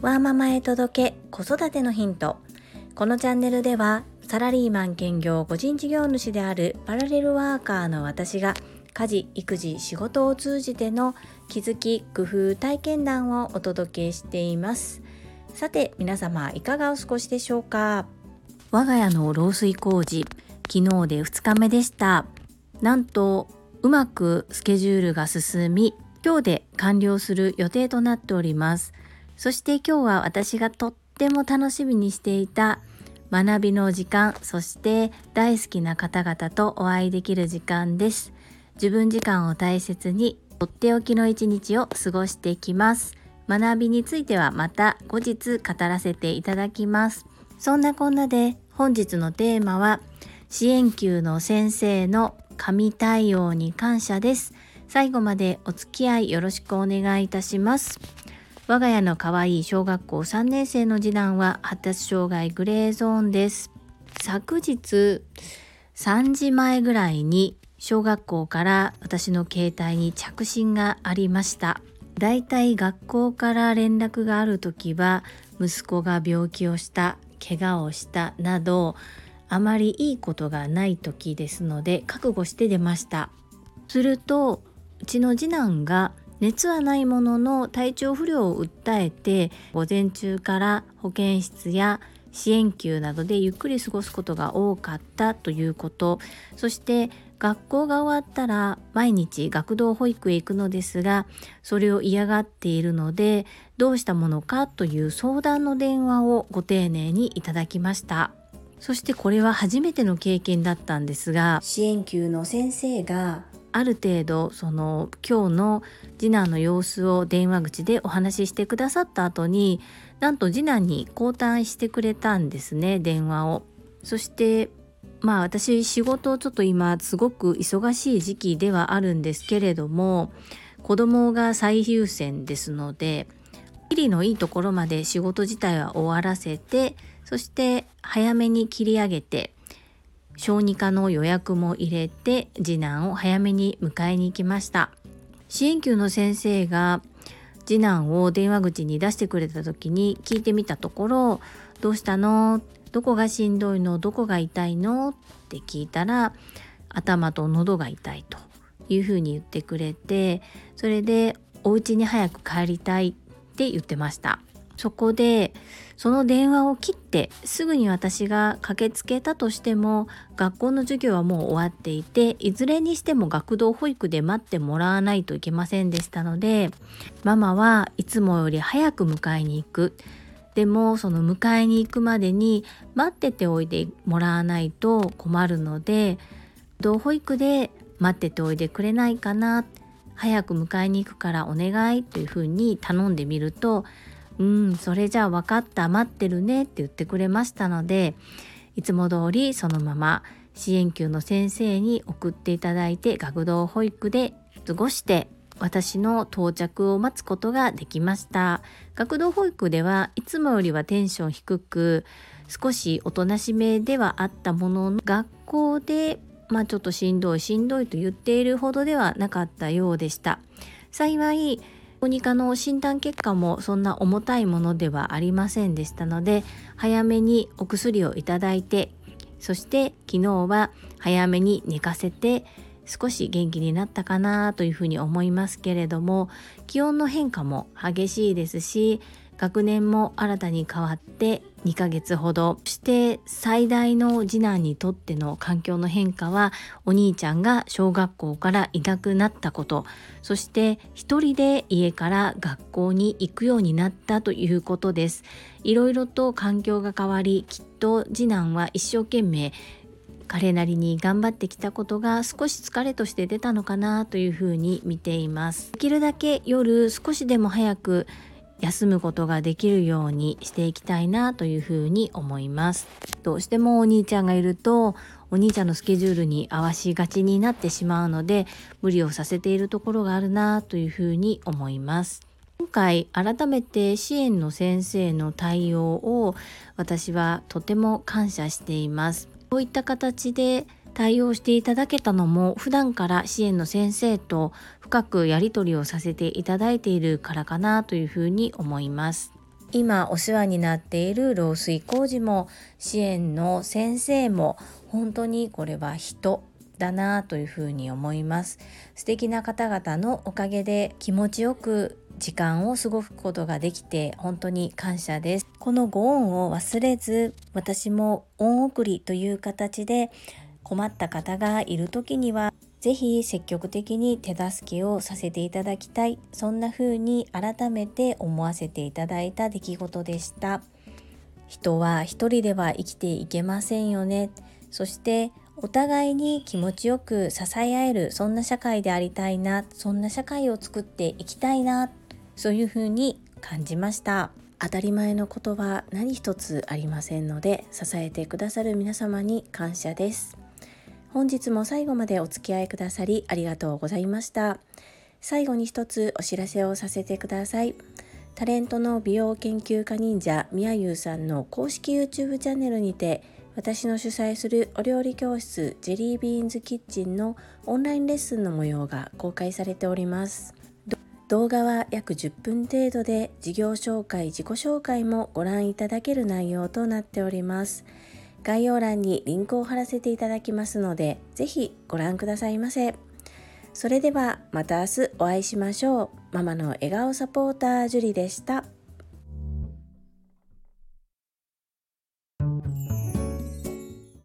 ワーママへ届け子育てのヒント。このチャンネルではサラリーマン兼業個人事業主であるパラレルワーカーの私が家事育児仕事を通じての気づき工夫体験談をお届けしています。さて皆様いかがお過ごしでしょうか？我が家の漏水工事昨日で2日目でした。なんとうまくスケジュールが進み今日で完了する予定となっております。そして今日は私がとっても楽しみにしていた学びの時間そして大好きな方々とお会いできる時間です。自分時間を大切にとっておきの一日を過ごしていきます。学びについてはまた後日語らせていただきます。そんなこんなで本日のテーマは支援級の先生の神対応に感謝です。最後までお付き合いよろしくお願いいたします我が家の可愛い小学校3年生の次男は発達障害グレーゾーンです。昨日3時前ぐらいに小学校から私の携帯に着信がありました。だいたい学校から連絡がある時は息子が病気をした怪我をしたなどあまりいいことがない時ですので覚悟して出ましたするとうちの次男が熱はないものの体調不良を訴えて午前中から保健室や支援級などでゆっくり過ごすことが多かったということ。そして学校が終わったら毎日学童保育へ行くのですがそれを嫌がっているのでどうしたものかという相談の電話をご丁寧にいただきました。そしてこれは初めての経験だったんですが支援級の先生がある程度その今日の次男の様子を電話口でお話ししてくださった後になんと次男に交代してくれたんですね電話を。そしてまあ私仕事をちょっと今すごく忙しい時期ではあるんですけれども子供が最優先ですのできりのいいところまで仕事自体は終わらせてそして早めに切り上げて小児科の予約も入れて次男を早めに迎えに行きました支援級の先生が次男を電話口に出してくれた時に聞いてみたところ「どうしたの？どこがしんどいの？どこが痛いの?」って聞いたら「頭と喉が痛い」というふうに言ってくれてそれで「お家に早く帰りたい」って言ってました。そこでその電話を切ってすぐに私が駆けつけたとしても学校の授業はもう終わっていていずれにしても学童保育で待ってもらわないといけませんでしたのでママはいつもより早く迎えに行く。でもその迎えに行くまでに待ってておいてもらわないと困るので同保育で待ってておいでくれないかな。早く迎えに行くからお願いというふうに頼んでみるとうんそれじゃあ分かった待ってるねって言ってくれましたのでいつも通りそのまま支援級の先生に送っていただいて学童保育で過ごして私の到着を待つことができました。学童保育ではいつもよりはテンション低く少しおとなしめではあったものの学校でまあちょっとしんどいしんどいと言っているほどではなかったようでした。幸い小児科の診断結果もそんな重たいものではありませんでしたので早めにお薬をいただいてそして昨日は早めに寝かせて少し元気になったかなというふうに思いますけれども気温の変化も激しいですし学年も新たに変わって2ヶ月ほど。そして最大の次男にとっての環境の変化はお兄ちゃんが小学校からいなくなったこと。そして一人で家から学校に行くようになったということです。いろいろと環境が変わりきっと次男は一生懸命彼なりに頑張ってきたことが少し疲れとして出たのかなというふうに見ています。できるだけ夜少しでも早く休むことができるようにしていきたいなというふうに思います。どうしてもお兄ちゃんがいるとお兄ちゃんのスケジュールに合わしがちになってしまうので無理をさせているところがあるなというふうに思います。今回改めて支援の先生の対応を私はとても感謝しています。こういった形で対応していただけたのも普段から支援の先生と深くやり取りをさせていただいているからかなというふうに思います。今お世話になっている漏水工事も支援の先生も本当にこれは人だなというふうに思います素敵な方々のおかげで気持ちよく時間を過ごすことができて本当に感謝ですこのご恩を忘れず私も恩送りという形で困った方がいる時にはぜひ積極的に手助けをさせていただきたい。そんな風に改めて思わせていただいた出来事でした。人は一人では生きていけませんよね。そしてお互いに気持ちよく支え合えるそんな社会でありたいな。そんな社会を作っていきたいな。そういう風に感じました。当たり前のことは何一つありませんので支えてくださる皆様に感謝です。本日も最後までお付き合いくださりありがとうございました。最後に一つお知らせをさせてください。タレントの美容研究家忍者みやゆうさんの公式 YouTube チャンネルにて私の主催するお料理教室ジェリービーンズキッチンのオンラインレッスンの模様が公開されております。動画は約10分程度で事業紹介自己紹介もご覧いただける内容となっております。概要欄にリンクを貼らせていただきますので、ぜひご覧くださいませ。それではまた明日お会いしましょう。ママの笑顔サポータージュリでした。